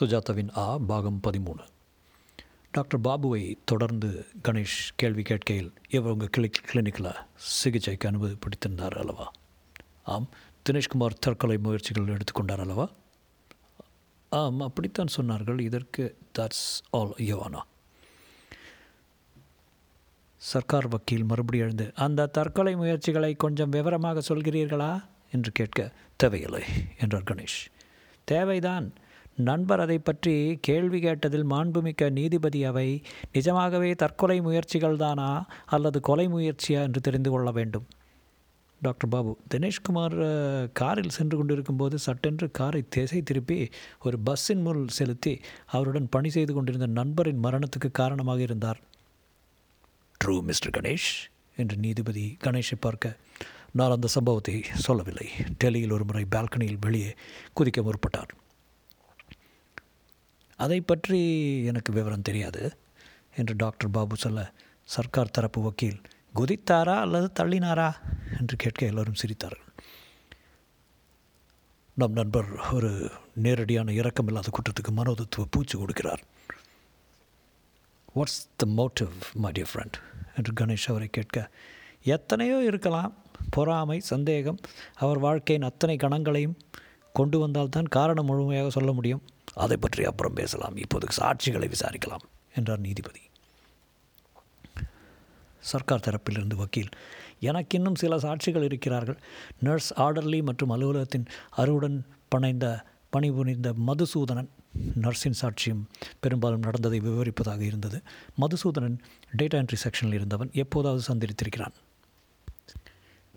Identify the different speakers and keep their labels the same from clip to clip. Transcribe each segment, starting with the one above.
Speaker 1: சுஜாதாவின் ஆ பாகம் பதிமூணு. டாக்டர் பாபுவை தொடர்ந்து கணேஷ் கேள்வி கேட்கையில் இவர் உங்கள் கிளிக் கிளினிக்கில் சிகிச்சைக்கு அனுமதிப்படுத்தினார் அல்லவா? ஆம் தினேஷ்குமார் தற்கொலை முயற்சிகள் எடுத்துக்கொண்டார் அல்லவா? ஆம் அப்படித்தான் சொன்னார்கள். இதற்கு தட்ஸ் ஆல் யோவானா. சர்க்கார் வக்கீல் மறுபடியும் எழுந்து அந்த தற்கொலை முயற்சிகளை கொஞ்சம் விவரமாக சொல்கிறீர்களா? என்று கேட்க தேவையில்லை என்றார் கணேஷ். தேவைதான். நண்பர் அதை பற்றி கேள்வி கேட்டதில் மாண்புமிக்க நீதிபதி அவை நிஜமாகவே தற்கொலை முயற்சிகள்தானா அல்லது கொலை முயற்சியா? என்று தெரிந்து கொள்ள வேண்டும். டாக்டர் பாபு தினேஷ்குமார் காரில் சென்று கொண்டிருக்கும்போது சட்டென்று காரை திசை திருப்பி ஒரு பஸ்ஸின் முள் செலுத்தி அவருடன் பணி செய்து கொண்டிருந்த நண்பரின் மரணத்துக்கு காரணமாக இருந்தார். ட்ரூ மிஸ்டர் கணேஷ் என்று நீதிபதி கணேஷை பார்க்க நான் அந்த சம்பவத்தை சொல்லவில்லை. டெல்லியில் ஒரு முறை பால்கனியில் வெளியே குதிக்க முற்பட்டார். அதை பற்றி எனக்கு விவரம் தெரியாது என்று டாக்டர் பாபு சொல்ல சர்க்கார் தரப்பு வக்கீல் குதித்தாரா அல்லது தள்ளினாரா? என்று கேட்க எல்லோரும் சிரித்தார்கள். நம் நண்பர் ஒரு நேரடியான இரக்கமில்லாத குற்றத்துக்கு மனோதத்துவ பூச்சி கொடுக்கிறார். What's the motive my dear friend என்று கணேஷ் அவரை கேட்க எத்தனையோ இருக்கலாம். பொறாமை சந்தேகம் அவர் வாழ்க்கையின் அத்தனை கணங்களையும் கொண்டு வந்தால்தான் காரணம் முழுமையாக சொல்ல முடியும். அதை பற்றி அப்புறம் பேசலாம். இப்போது சாட்சிகளை விசாரிக்கலாம் என்றார் நீதிபதி. சர்க்கார் தரப்பிலிருந்து வக்கீல் எனக்கு இன்னும் சில சாட்சிகள் இருக்கிறார்கள். நர்ஸ் ஆர்டர்லி மற்றும் அலுவலகத்தின் அருவுடன் பணைந்த பணிபுரிந்த மதுசூதனன் நர்ஸின் சாட்சியம் பெரும்பாலும் நடந்ததை விவரிப்பதாக இருந்தது. மதுசூதனன் டேட்டா என்ட்ரி செக்ஷனில் இருந்தவன் எப்போதாவது சந்தித்திருக்கிறான்.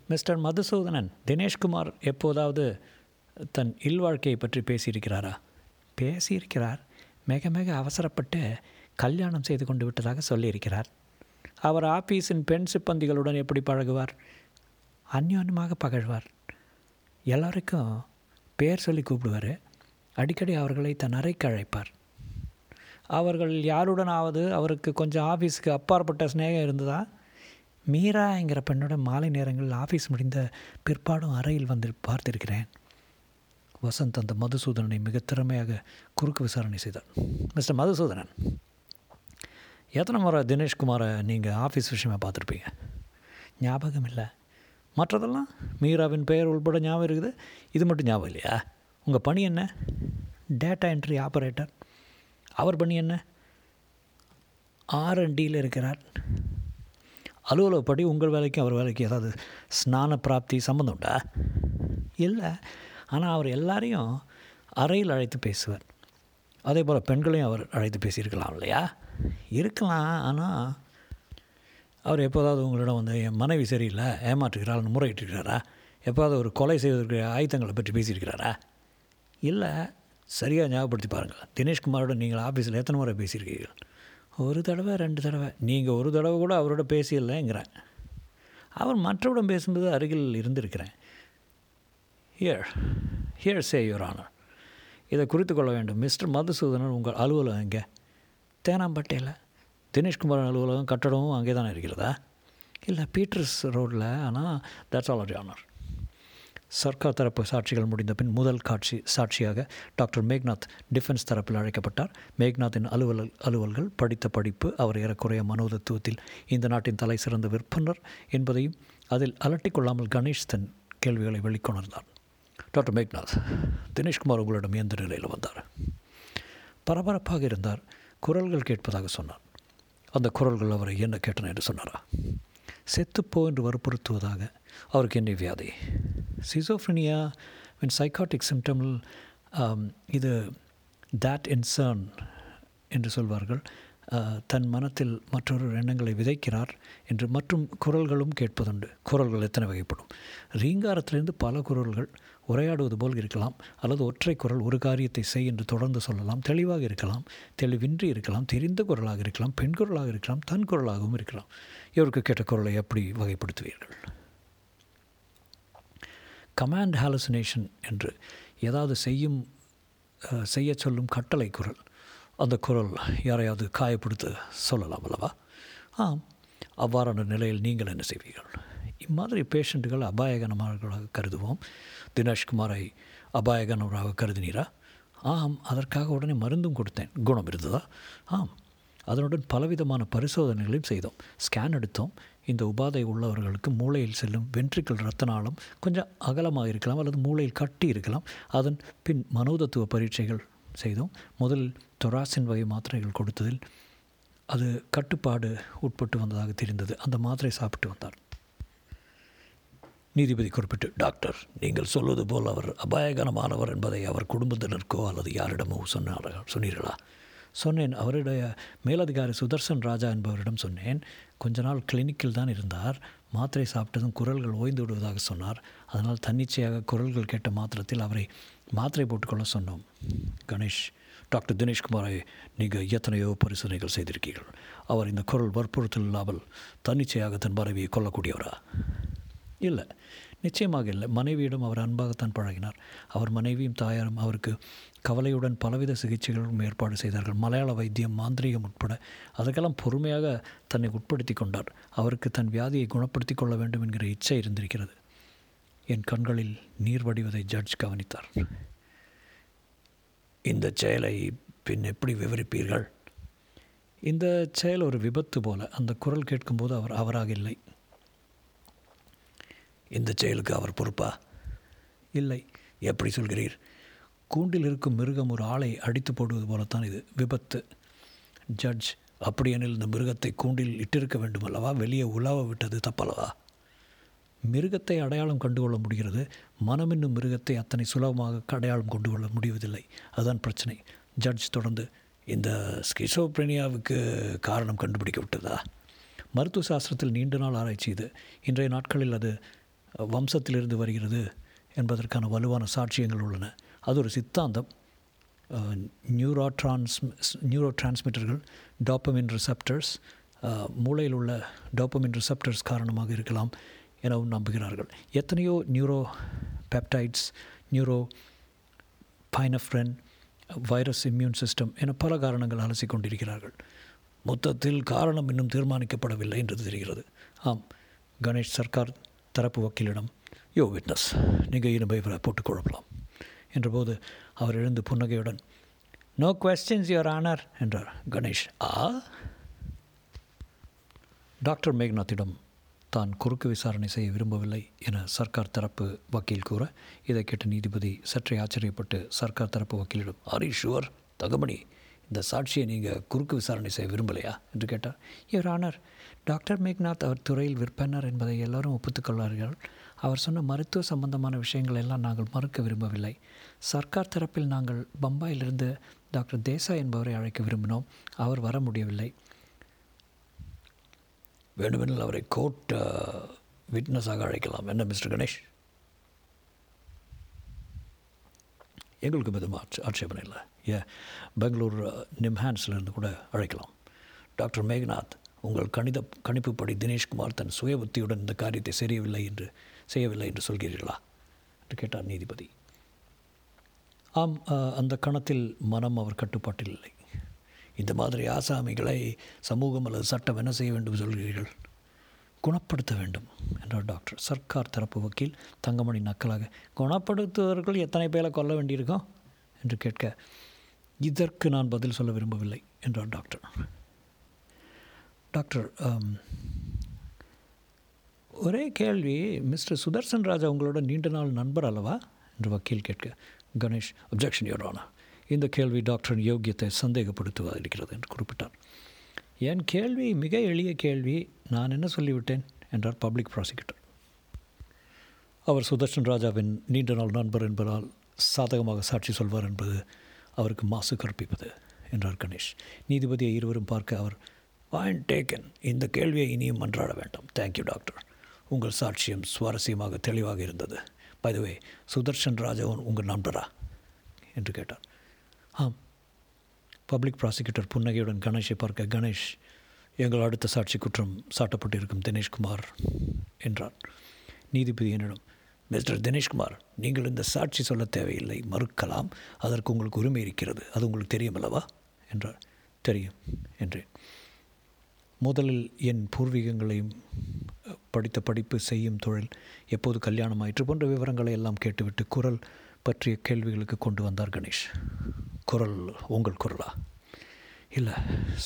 Speaker 1: மிஸ்டர் மதுசூதனன் தினேஷ்குமார் எப்போதாவது தன் இல்வாழ்க்கையை பற்றி பேசியிருக்கிறாரா? பேசியிருக்கிறார். மிக மிக அவசரப்பட்டு கல்யாணம் செய்து கொண்டு விட்டதாக சொல்லியிருக்கிறார். அவர் ஆஃபீஸின் பெண் சிப்பந்திகளுடன் எப்படி பழகுவார்? அந்யோன்யமாக பகழ்வார். எல்லோருக்கும் பேர் சொல்லி கூப்பிடுவார். அடிக்கடி அவர்களை தன் அறைக்கு அழைப்பார். அவர்கள் யாருடனாவது அவருக்கு கொஞ்சம் ஆஃபீஸுக்கு அப்பாற்பட்ட சிநேகம் இருந்ததா? மீராங்கிற பெண்ணுடன் மாலை நேரங்களில் ஆஃபீஸ் முடிந்த பிற்பாடும் அறையில் வந்து பார்த்திருக்கிறேன். வசந்த் அந்த மதுசூதனனை மிக திறமையாக குறுக்கு விசாரணை செய்தார். மிஸ்டர் மதுசூதனன் எத்தனை முறை தினேஷ்குமாரை நீங்கள் ஆஃபீஸ் விஷயமாக பார்த்துருப்பீங்க? ஞாபகம் இல்லை. மற்றதெல்லாம் மீராவின் பெயர் உள்பட ஞாபகம் இருக்குது. இது மட்டும் ஞாபகம் இல்லையா? உங்கள் பணி என்ன? டேட்டா என்ட்ரி ஆப்பரேட்டர் அவர் பணி என்ன? ஆர்என்டியில் இருக்கிறார். அலுவலகப்படி உங்கள் வேலைக்கும் அவர் வேலைக்கும் ஏதாவது ஸ்நான பிராப்தி சம்மந்தம் உண்டா? இல்லை. ஆனால் அவர் எல்லாரையும் அறையில் அழைத்து பேசுவார். அதே போல் பெண்களையும் அவர் அழைத்து பேசியிருக்கலாம் இல்லையா? இருக்கலாம் ஆனால் அவர் எப்போதாவது உங்களிடம் வந்து என் மனைவி சரியில்லை ஏமாற்றுகிறாள்னு முறையிட்டிருக்கிறாரா? எப்போதாவது ஒரு கொலை செய்வதற்கு ஆயுத்தங்களை பற்றி பேசியிருக்கிறாரா? இல்லை சரியாக ஞாபகப்படுத்தி பாருங்கள். தினேஷ்குமாரோட நீங்கள் ஆஃபீஸில் எத்தனை முறை பேசியிருக்கீர்கள்? ஒரு தடவை ரெண்டு தடவை. நீங்கள் ஒரு தடவை கூட அவரோட பேசியில்லைங்கிறேன். அவர் மற்றவரிடம் பேசும்போது அருகில் இருந்திருக்கிறேன். Hear here say your honour இதை குறித்து கொள்ள வேண்டும். மிஸ்டர் மதுசூதனன் உங்கள் அலுவலகம் எங்கே? தேனாம்பேட்டையில். தினேஷ்குமாரன் அலுவலகம் கட்டடமும் அங்கே தானே இருக்கிறதா? இல்லை பீட்டர்ஸ் ரோட்டில் ஆனால் தட்ஸ் ஆல் ஆனர் சர்க்கார் தரப்பு சாட்சிகள் முடிந்த பின் முதல் காட்சி சாட்சியாக டாக்டர் மேக்நாத் டிஃபென்ஸ் தரப்பில் அழைக்கப்பட்டார். மேக்நாத்தின் அலுவல் அலுவல்கள் படித்த படிப்பு அவர் ஏறக்குறைய மனோதத்துவத்தில் இந்த நாட்டின் தலை சிறந்த விற்பனர் என்பதையும் அதில் அலட்டிக்கொள்ளாமல் கணேஷ் தன் கேள்விகளை வெளிக்கொணர்ந்தார். டாக்டர் மேக்நாத் தினேஷ்குமார் உங்களிடம் இயந்திர நிலையில் வந்தார். பரபரப்பாக இருந்தார். குரல்கள் கேட்பதாக சொன்னார். அந்த குரல்கள் அவரை என்ன கேட்டன என்று சொன்னாரா? செத்துப்போ என்று வற்புறுத்துவதாக அவருக்கு என்ன வியாதி. சிசோஃப்ரினியா மீன் சைக்காட்டிக் சிம்டம் இது தேட் இன்சர்ன் என்று சொல்வார்கள். தன் மனத்தில் மற்றொரு எண்ணங்களை விதைக்கிறார் என்று மற்றும் குரல்களும் கேட்பதுண்டு. குரல்கள் எத்தனை வகைப்படும்? ரீங்காரத்திலிருந்து பல குரல்கள் உரையாடுவது போல் இருக்கலாம் அல்லது ஒற்றை குரல் ஒரு காரியத்தை செய் என்று தொடர்ந்து சொல்லலாம் தெளிவாக இருக்கலாம் தெளிவின்றி இருக்கலாம் தெரிந்த குரலாக இருக்கலாம் பெண் குரலாக இருக்கலாம் தன் குரலாகவும் இருக்கலாம். இவருக்கு கேட்ட குரலை எப்படி வகைப்படுத்துவீர்கள்? கமாண்ட் ஹாலுசினேஷன் என்று ஏதாவது செய்யும் செய்ய செய்யச் சொல்லும் கட்டளை குரல் அந்த குரல் யாரையாவது காயப்படுத்த சொல்லலாம் அல்லவா? ஆம். அவ்வாறான நிலையில் நீங்கள் என்ன செய்வீர்கள்? இம்மாதிரி பேஷண்ட்டுகள் அபாயகனமாக கருதுவோம். தினேஷ்குமாரை அபாயகனவராக கருதினீரா? ஆம் அதற்காக உடனே மருந்தும் கொடுத்தேன். குணம் இருந்ததா? ஆம். அதனுடன் பலவிதமான பரிசோதனைகளையும் செய்தோம். ஸ்கேன் எடுத்தோம். இந்த உபாதை உள்ளவர்களுக்கு மூளையில் செல்லும் வென்ட்ரிக்கல் ரத்தநாளம் கொஞ்சம் அகலமாக இருக்கலாம் அல்லது மூளையில் கட்டி இருக்கலாம். அதன் பின் மனோதத்துவ பரீட்சைகள் செய்தோம். முதல் தொராசின் வகை மாத்திரைகள் கொடுத்ததில் அது கட்டுப்பாடு உட்பட்டு வந்ததாக தெரிந்தது. அந்த மாத்திரை சாப்பிட்டு வந்தார். நீதிபதி குறிப்பிட்டு டாக்டர் நீங்கள் சொல்வது போல் அவர் அபாயகரமானவர் என்பதை அவர் குடும்பத்தினருக்கோ அல்லது யாரிடமோ சொன்னார்கள் சொன்னீர்களா? சொன்னேன். அவருடைய மேலதிகாரி சுதர்சன் ராஜா என்பவரிடம் சொன்னேன். கொஞ்ச நாள் கிளினிக்கில் தான் இருந்தார். மாத்திரை சாப்பிட்டதும் குரல்கள் ஓய்ந்து விடுவதாக சொன்னார். அதனால் தன்னிச்சையாக குரல்கள் கேட்ட மாத்திரத்தில் அவரை மாத்திரை போட்டுக்கொள்ள சொன்னோம். கணேஷ் டாக்டர் தினேஷ்குமாரை நீங்கள் எத்தனையோ பரிசோதனைகள் செய்திருக்கீர்கள். அவர் இந்த குரல் வற்புறுத்தல் இல்லாமல் தன்னிச்சையாக தன் மனைவியை கொல்லக்கூடியவரா? இல்லை நிச்சயமாக இல்லை. மனைவியிடம் அவர் அன்பாகத்தான் பழகினார். அவர் மனைவியும் தாயாரும் அவருக்கு கவலையுடன் பலவித சிகிச்சைகளும் ஏற்பாடு செய்தார்கள். மலையாள வைத்தியம் மாந்திரீகம் உட்பட அதற்கெல்லாம் பொறுமையாக தன்னை உட்படுத்தி கொண்டார். அவருக்கு தன் வியாதியை குணப்படுத்தி கொள்ள வேண்டும் என்கிற இச்சை இருந்திருக்கிறது. என் கண்களில் நீர் வடிவதை ஜட்ஜ் கவனித்தார். இந்த செயலை பின் எப்படி விவரிப்பீர்கள்? இந்த செயல் ஒரு விபத்து போல. அந்த குரல் கேட்கும்போது அவர் அவராக இல்லை. இந்த செயலுக்கு அவர் பொறுப்பா? இல்லை. எப்படி சொல்கிறீர்? கூண்டில் இருக்கும் மிருகம் ஒரு ஆளை அடித்து போடுவது போலத்தான் இது. விபத்து. ஜட்ஜ் அப்படியெனில் இந்த மிருகத்தை கூண்டில் இட்டிருக்க வேண்டும் அல்லவா? வெளியே உலாவ விட்டது தப்பல்லவா? மிருகத்தை அடையாளம் கண்டுகொள்ள முடிகிறது. மனம் என்னும் மிருகத்தை அத்தனை சுலபமாக அடையாளம் கொண்டு கொள்ள முடிவதில்லை. அதுதான் பிரச்சனை. ஜட்ஜ் தொடர்ந்து இந்த ஸ்கிசோப்ரினியாவுக்கு காரணம் கண்டுபிடிக்க விட்டதா? மருத்துவ சாஸ்திரத்தில் நீண்ட நாள் ஆராய்ச்சி இது. இன்றைய நாட்களில் அது வம்சத்திலிருந்து வருகிறது என்பதற்கான வலுவான சாட்சியங்கள் உள்ளன. அது ஒரு சித்தாந்தம். நியூரோ டிரான்ஸ் நியூரோ டிரான்ஸ்மிட்டர்கள் டாப்பமின் ரிசப்டர்ஸ் மூளையில் உள்ள டாப்பமின் ரிசப்டர்ஸ் காரணமாக இருக்கலாம் எனவும் நம்புகிறார்கள். எத்தனையோ neuropeptides norepinephrine virus immune system என பல காரணங்கள் அலசி கொண்டிருக்கிறார்கள். மொத்தத்தில் காரணம் இன்னும் தீர்மானிக்கப்படவில்லை என்று தெரிகிறது. ஆம் கணேஷ் சர்க்கார் தரப்பு வக்கீலிடம் யோ விட்னஸ். நீங்கள் இனிமே இவரை போட்டுக் குழப்பலாம் என்றபோது அவர் எழுந்து புன்னகையுடன் நோ கொஸ்டின்ஸ் யுவர் ஆனர் என்றார். கணேஷ் ஆ? டாக்டர் மேக்நாத்திடம் தான் குறுக்கு விசாரணை செய்ய விரும்பவில்லை என சர்க்கார் தரப்பு வக்கீல் கூற இதை கேட்ட நீதிபதி சற்றே ஆச்சரியப்பட்டு சர்க்கார் தரப்பு வக்கீலிடம் ஆர் ஷுவர் தகமணி இந்த சாட்சியை நீங்கள் குறுக்கு விசாரணை செய்ய விரும்பலையா? என்று கேட்டார். இவர் ஆனர் டாக்டர் மேக்நாத் அவர் துறையில் விற்பனர் என்பதை எல்லாரும் ஒப்புத்துக்கொள்வார்கள் அவர் சொன்ன மருத்துவ சம்பந்தமான விஷயங்கள் எல்லாம் நாங்கள் மறுக்க விரும்பவில்லை. சர்க்கார் தரப்பில் நாங்கள் பம்பாயிலிருந்து டாக்டர் தேசா என்பவரை அழைக்க விரும்பினோம். அவர் வர முடியவில்லை. வேண்டுமெனில் அவரை கோர்ட் விட்னஸாக அழைக்கலாம். என்ன மிஸ்டர் கணேஷ்? எங்களுக்கு எதுவும் ஆட்சே ஆட்சேபனை இல்லை. ஏ பெங்களூர் நிம்ஹான்ஸ்லேருந்து கூட அழைக்கலாம். டாக்டர் மேகநாத் உங்கள் கணித கணிப்புப்படி தினேஷ்குமார் தன் சுய புத்தியுடன் இந்த காரியத்தை செய்யவில்லை என்று செய்யவில்லை என்று சொல்கிறீர்களா? என்று கேட்டார் நீதிபதி. ஆம் அந்த கணத்தில் மனம் அவர் கட்டுப்பாட்டில் இல்லை இந்த மாதிரி ஆசாமிகளை சமூகம் அல்லது சட்டம் என்ன செய்ய வேண்டும் சொல்கிறீர்கள்? குணப்படுத்த வேண்டும் என்றார் டாக்டர். சர்க்கார் தரப்பு வக்கீல் தங்கமணி நக்கலாக குணப்படுத்துவர்கள் எத்தனை பேரை கொல்ல வேண்டியிருக்கோம்? என்று கேட்க இதற்கு நான் பதில் சொல்ல விரும்பவில்லை என்றார் டாக்டர். டாக்டர் ஒரே கேள்வி மிஸ்டர் சுதர்சன் ராஜா உங்களோட நீண்ட நாள் நண்பர் அல்லவா? என்று வக்கீல் கேட்க கணேஷ் அப்ஜெக்ஷன் யோரானா இந்த கேள்வி டாக்டரின் யோக்கியத்தை சந்தேகப்படுத்துவதிருக்கிறது என்று குறிப்பிட்டார். என் கேள்வி மிக எளிய கேள்வி நான் என்ன சொல்லிவிட்டேன்? என்றார் பப்ளிக் ப்ராசிக்யூட்டர் அவர் சுதர்ஷன் ராஜாவின் நீண்ட நாள் நண்பர் என்பதால் சாதகமாக சாட்சி சொல்வார் என்பது அவருக்கு மாசு கற்பிப்பது என்றார் கணேஷ். நீதிபதியை இருவரும் பார்க்க அவர் பாயிண்ட் டேக்கன் இந்த கேள்வியை இனியும் மன்றாட வேண்டாம். தேங்க்யூ டாக்டர் உங்கள் சாட்சியம் சுவாரஸ்யமாக தெளிவாக இருந்தது. பைதவே சுதர்ஷன் ராஜவன் உங்கள் நண்பரா? என்று கேட்டார். ஆம். பப்ளிக் ப்ராசிக்யூட்டர் புன்னகையுடன் கணேஷை பார்க்க கணேஷ் எங்கள் அடுத்த சாட்சி குற்றம் சாட்டப்பட்டிருக்கும் தினேஷ்குமார் என்றார். நீதிபதி என்னிடம் மிஸ்டர் தினேஷ்குமார் நீங்கள் இந்த சாட்சி சொல்ல தேவையில்லை மறுக்கலாம். அதற்கு உங்களுக்கு உரிமை இருக்கிறது. அது உங்களுக்கு தெரியும் அல்லவா? என்றார். தெரியும் என்றேன். முதலில் என் பூர்வீகங்களையும் படித்த படிப்பு செய்யும் தொழில் எப்போது கல்யாணம் ஆயிற்று போன்ற விவரங்களை எல்லாம் கேட்டுவிட்டு குரல் பற்றிய கேள்விகளுக்கு கொண்டு வந்தார் கணேஷ். குரல் உங்கள் குரலா? இல்லை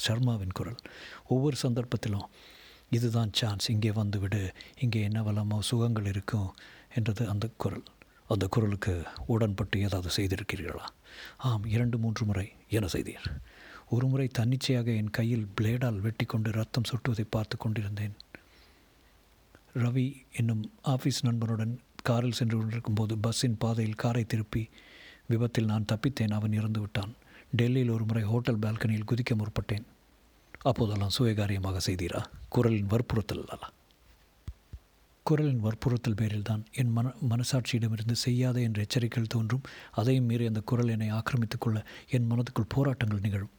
Speaker 1: சர்மாவின் குரல். ஒவ்வொரு சந்தர்ப்பத்திலும் இதுதான் சான்ஸ். இங்கே வந்துவிடு இங்கே என்ன வளமோ சுகங்கள் இருக்கும் என்றது அந்த குரல். அந்த குரலுக்கு உடன்பட்டு ஏதாவது செய்திருக்கிறீர்களா? ஆம் இரண்டு மூன்று முறை என செய்தீர்? ஒருமுறை தன்னிச்சையாக என் கையில் பிளேடால் வெட்டி கொண்டு ரத்தம் சுட்டுவதை பார்த்து கொண்டிருந்தேன். ரவி என்னும் ஆஃபீஸ் நண்பனுடன் காரில் சென்று கொண்டிருக்கும்போது பஸ்ஸின் பாதையில் காரை திருப்பி விபத்தில் நான் தப்பித்தேன். அவன் இறந்து விட்டான். டெல்லியில் ஒரு முறை ஹோட்டல் பால்கனியில் குதிக்க முற்பட்டேன். அப்போதெல்லாம் சுயகாரியமாக செய்தீரா? குரலின் வற்புறுத்தல் அல்ல குரலின் வற்புறுத்தல் பேரில் தான் என் மன மனசாட்சியிடமிருந்து செய்யாத என்ற எச்சரிக்கைகள் தோன்றும். அதையும் மீறி அந்த குரல் என்னை ஆக்கிரமித்துக் கொள்ள என் மனதுக்குள் போராட்டங்கள் நிகழும்.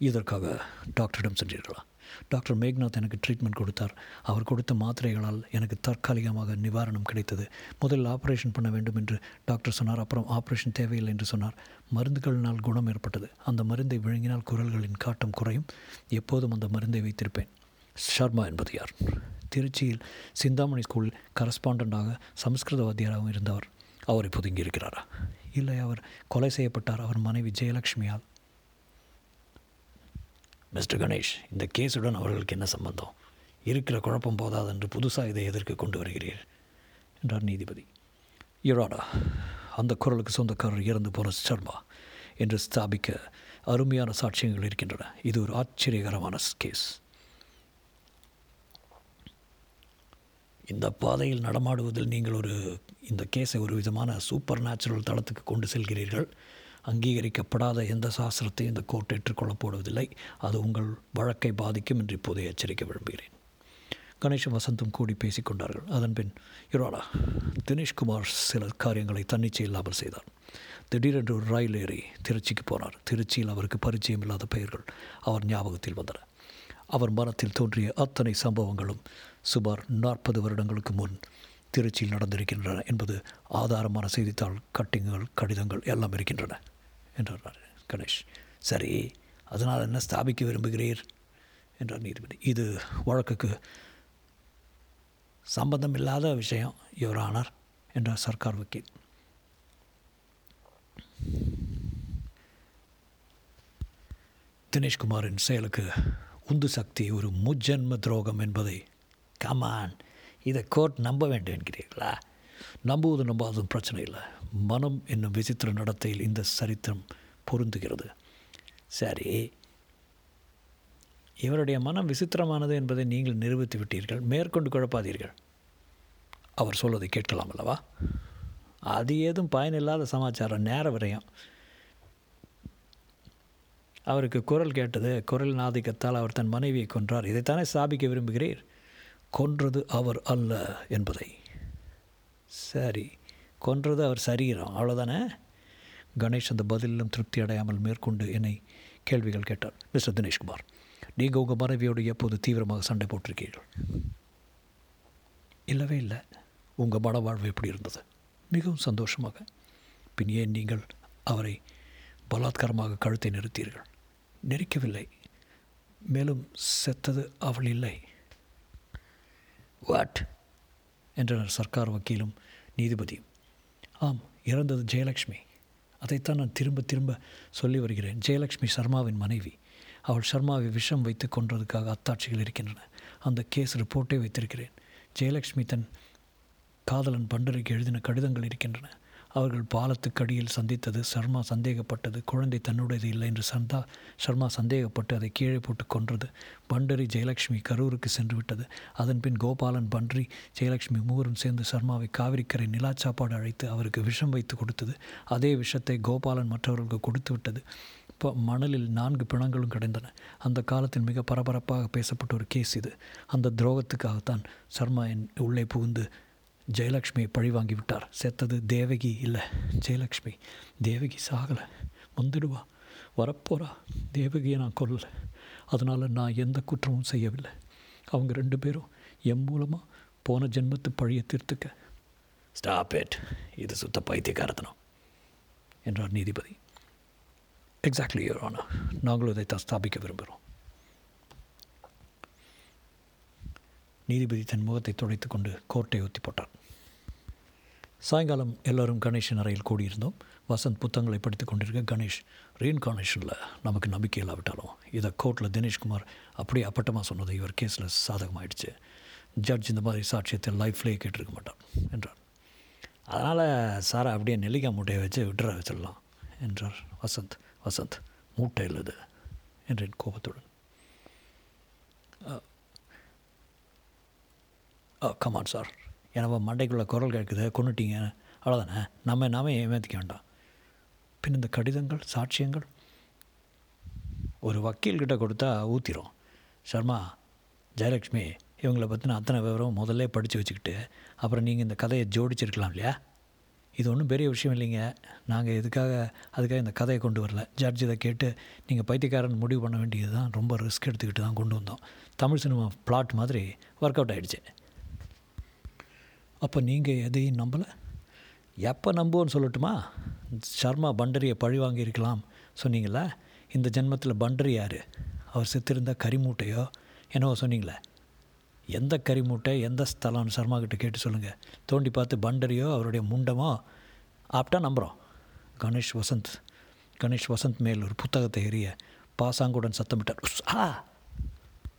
Speaker 1: இதற்காக டாக்டரிடம் சென்றீர்களா டாக்டர் மேக்நாத் எனக்கு ட்ரீட்மெண்ட் கொடுத்தார். அவர் கொடுத்த மாத்திரைகளால் எனக்கு தற்காலிகமாக நிவாரணம் கிடைத்தது. முதலில் ஆப்ரேஷன் பண்ண வேண்டும் என்று டாக்டர் சொன்னார். அப்புறம் ஆப்ரேஷன் தேவையில்லை என்று சொன்னார். மருந்துகளினால் குணம் ஏற்பட்டது. அந்த மருந்தை விழுங்கினால் குரல்களின் காட்டம் குறையும். எப்போதும் அந்த மருந்தை வைத்திருப்பேன். ஷர்மா என்பது யார்? திருச்சியில் சிந்தாமணி ஸ்கூல் கரஸ்பாண்டாக சமஸ்கிருத வாத்தியாராகவும் இருந்தவர். அவர் இப்போது இங்கே இருக்கிறாரா? இல்லை அவர் கொலை செய்யப்பட்டார். அவர் மனைவி ஜெயலட்சுமியால். மிஸ்டர் கணேஷ் இந்த கேஸுடன் அவர்களுக்கு என்ன சம்பந்தம்? இருக்கிற குழப்பம் போதாது என்று புதுசாக இதை எதற்கு கொண்டு வருகிறீர்? என்றார் நீதிபதி. யுராடா அந்த குரலுக்கு சொந்தக்காரர் இறந்து போன சர்மா என்று ஸ்தாபிக்க அருமையான சாட்சியங்கள் இருக்கின்றன. இது ஒரு ஆச்சரியகரமான கேஸ் இந்த பாதையில் நடமாடுவதில் நீங்கள் ஒரு இந்த கேஸை ஒரு விதமான சூப்பர் நேச்சுரல் தளத்துக்கு கொண்டு செல்கிறீர்கள். அங்கீகரிக்கப்படாத எந்த சாஸ்திரத்தையும் இந்த கோர்ட் ஏற்றுக்கொள்ளப் போடுவதில்லை அது உங்கள் வழக்கை பாதிக்கும் என்று இப்போதே எச்சரிக்க விரும்புகிறேன். கணேஷும் வசந்தும் கூடி பேசிக்கொண்டார்கள் அதன் பின் தினேஷ்குமார் சில காரியங்களை தன்னிச்சை இல்லாமல் செய்தார். திடீரென்று ஒரு ரயில் ஏறி திருச்சிக்கு போனார். திருச்சியில் அவருக்கு பரிச்சயம் இல்லாத பெயர்கள் அவர் ஞாபகத்தில் வந்தன. அவர் மனத்தில் தோன்றிய அத்தனை சம்பவங்களும் சுமார் நாற்பது வருடங்களுக்கு முன் திருச்சியில் நடந்திருக்கின்றன என்பது ஆதாரமான செய்தித்தாள் கட்டிங்குகள் கடிதங்கள் எல்லாம் இருக்கின்றன. என்றார் கணேஷ் சரி அதனால் என்ன ஸ்தாபிக்க விரும்புகிறீர்? என்றார் நீதிபதி. இது வழக்குக்கு சம்பந்தம் இல்லாத விஷயம் யுவர் ஆனார் என்றார் சர்க்கார் வக்கீல். தினேஷ்குமாரின் செயலுக்கு உந்து சக்தி ஒரு முஜன்ம துரோகம் என்பதை கமான் இதை கோர்ட் நம்ப வேண்டும் என்கிறீர்களா? நம்புவது நம்பாததும் பிரச்சனை இல்லை. மனம் என்னும் விசித்திர நடத்தையில் இந்த சரித்திரம் பொருந்துகிறது. சரி. இவருடைய மனம் விசித்திரமானது என்பதை நீங்கள் நிரூபித்து விட்டீர்கள். மேற்கொண்டு குழப்பாதீர்கள். அவர் சொல்வதை கேட்கலாம் அல்லவா? அது ஏதும் பயனில்லாத சமாச்சாரம். நேர விரயம். அவருக்கு குரல் கேட்டது குரல் நாதிக்கத்தால் அவர் தன் மனைவியை கொன்றார். இதைத்தானே ஸ்தாபிக்க விரும்புகிறீர்? கொன்றது அவர் அல்ல என்பதை. சரி. கொன்றது அவர் சரீரம். அவ்வளோதானே கணேஷ் அந்த பதிலிலும் திருப்தி அடையாமல் மேற்கொண்டு என்னை கேள்விகள் கேட்டார். மிஸ்டர் தினேஷ்குமார் நீங்கள் உங்கள் மனைவியோடு எப்போது தீவிரமாக சண்டை போட்டிருக்கீர்கள்? இல்லவே இல்லை. உங்கள் மன வாழ்வு எப்படி இருந்தது? மிகவும் சந்தோஷமாக. பின் ஏன் நீங்கள் அவரை பலாத்காரமாக கழுத்தை நிறுத்தீர்கள்? நெரிக்கவில்லை. மேலும் செத்தது அவள் இல்லை. வாட் என்றனர் சர்க்கார் வக்கீலும் நீதிபதியும். ஆம் இறந்தது ஜெயலக்ஷ்மி. அதைத்தான் நான் திரும்ப திரும்ப சொல்லி வருகிறேன். ஜெயலக்ஷ்மி சர்மாவின் மனைவி. அவள் சர்மாவை விஷம் வைத்து கொன்றதுக்காக அத்தாட்சிகள் இருக்கின்றன. அந்த கேஸ் ரிப்போர்ட்டே வைத்திருக்கிறேன். ஜெயலக்ஷ்மி தன் காதலன் பண்டருக்கு எழுதின கடிதங்கள் இருக்கின்றன. அவர்கள் பாலத்துக்கு அடியில் சந்தித்தது. சர்மா சந்தேகப்பட்டது. குழந்தை தன்னுடையது இல்லை என்று சந்தா சர்மா சந்தேகப்பட்டு அதை கீழே போட்டு கொன்றது. பண்டரி ஜெயலட்சுமி கரூருக்கு சென்று விட்டது. அதன்பின் கோபாலன் பன்றி ஜெயலட்சுமி மூவரும் சேர்ந்து சர்மாவை காவிரிக்கரை நிலா சாப்பாடு அழைத்து அவருக்கு விஷம் வைத்து கொடுத்தது. அதே விஷத்தை கோபாலன் மற்றவர்களுக்கு கொடுத்து விட்டது. இப்போ மணலில் நான்கு பிணங்களும் கிடந்தன. அந்த காலத்தில் மிக பரபரப்பாக பேசப்பட்ட ஒரு கேஸ் இது. அந்த துரோகத்துக்காகத்தான் சர்மா என் உள்ளே புகுந்து ஜெயலக்ஷ்மி பழி வாங்கி விட்டார். செத்தது தேவகி இல்லை. ஜெயலக்ஷ்மி தேவகி சாகலை. வந்துடுவா. வரப்போகிறா தேவகியை நான் கொல்லலை அதனால் நான் எந்த குற்றமும் செய்யவில்லை. அவங்க ரெண்டு பேரும் என் மூலமாக போன ஜென்மத்து பழியை தீர்த்துக்க. ஸ்டாப் இட் இது சுத்த பைத்தியக்காரத்தனம் என்றார் நீதிபதி. எக்ஸாக்ட்லி யோர் ஆனா நாங்களும் இதை ஸ்தாபிக்க விரும்புகிறோம். நீதிபதி தன் முகத்தை துடைத்து கொண்டு கோர்ட்டை ஒத்தி போட்டார். சாயங்காலம் எல்லோரும் கணேஷன் அறையில் கூடியிருந்தோம். வசந்த் புத்தகங்களை படித்து கொண்டிருக்க கணேஷ் ரீன்கார்னேஷனில் நமக்கு நம்பிக்கை இல்லாவிட்டாலும் இதை கோர்ட்டில் தினேஷ்குமார் அப்படியே அப்பட்டமாக சொன்னது இவர் கேஸில் சாதகமாயிடுச்சு. ஜட்ஜ் இந்த மாதிரி சாட்சியத்தை லைஃப்லேயே கேட்டிருக்க மாட்டான் என்றார். அதனால் சாரை அப்படியே நெல்லிக்காய் மூட்டையை வச்சு விட்டுற வச்சிடலாம் என்றார் வசந்த். வசந்த் மூட்டை இல்லது என்றேன் கோபத்துடன். கமான் சார் எனக்கு மண்டைக்குள்ளே குரல் கேட்குது கொண்டுட்டீங்க அவ்வளோதானே நம்ம நாம ஏமாற்றிக்க வேண்டாம்? பின் இந்த கடிதங்கள் சாட்சியங்கள் ஒரு வக்கீல்கிட்ட கொடுத்தா ஊற்றிடும் சர்மா ஜெயலக்ஷ்மி இவங்கள பற்றின அத்தனை விவரம் முதல்ல படித்து வச்சுக்கிட்டு அப்புறம் நீங்கள் இந்த கதையை ஜோடிச்சிருக்கலாம் இல்லையா? இது ஒன்றும் பெரிய விஷயம் இல்லைங்க. நாங்கள் எதுக்காக அதுக்காக இந்த கதையை கொண்டு வரல? ஜட்ஜ் இதை கேட்டு நீங்கள் பைத்தியக்காரன் முடிவு பண்ண வேண்டியது தான் ரொம்ப ரிஸ்க் எடுத்துக்கிட்டு தான் கொண்டு வந்தோம். தமிழ் சினிமா பிளாட் மாதிரி ஒர்க் அவுட் ஆகிடுச்சு அப்போ நீங்கள் எதையும் நம்பலை? எப்போ நம்புவோன்னு சொல்லட்டுமா? சர்மா பண்டரியை பழி வாங்கியிருக்கலாம் சொன்னீங்களா? இந்த ஜென்மத்தில் பண்டரி யார்? அவர் செத்திருந்த கரிமூட்டையோ? என்னவோ சொன்னீங்களே? எந்த கரிமூட்டை எந்த ஸ்தலம்னு சர்மா கிட்ட கேட்டு சொல்லுங்கள் தோண்டி பார்த்து பண்டரியோ அவருடைய முண்டமோ? ஆப்டா நம்புகிறோம் கணேஷ் வசந்த். கணேஷ் வசந்த் மேல் ஒரு புத்தகத்தை எரிய பாசாங்குடன் சத்தமிட்டார். ஆ!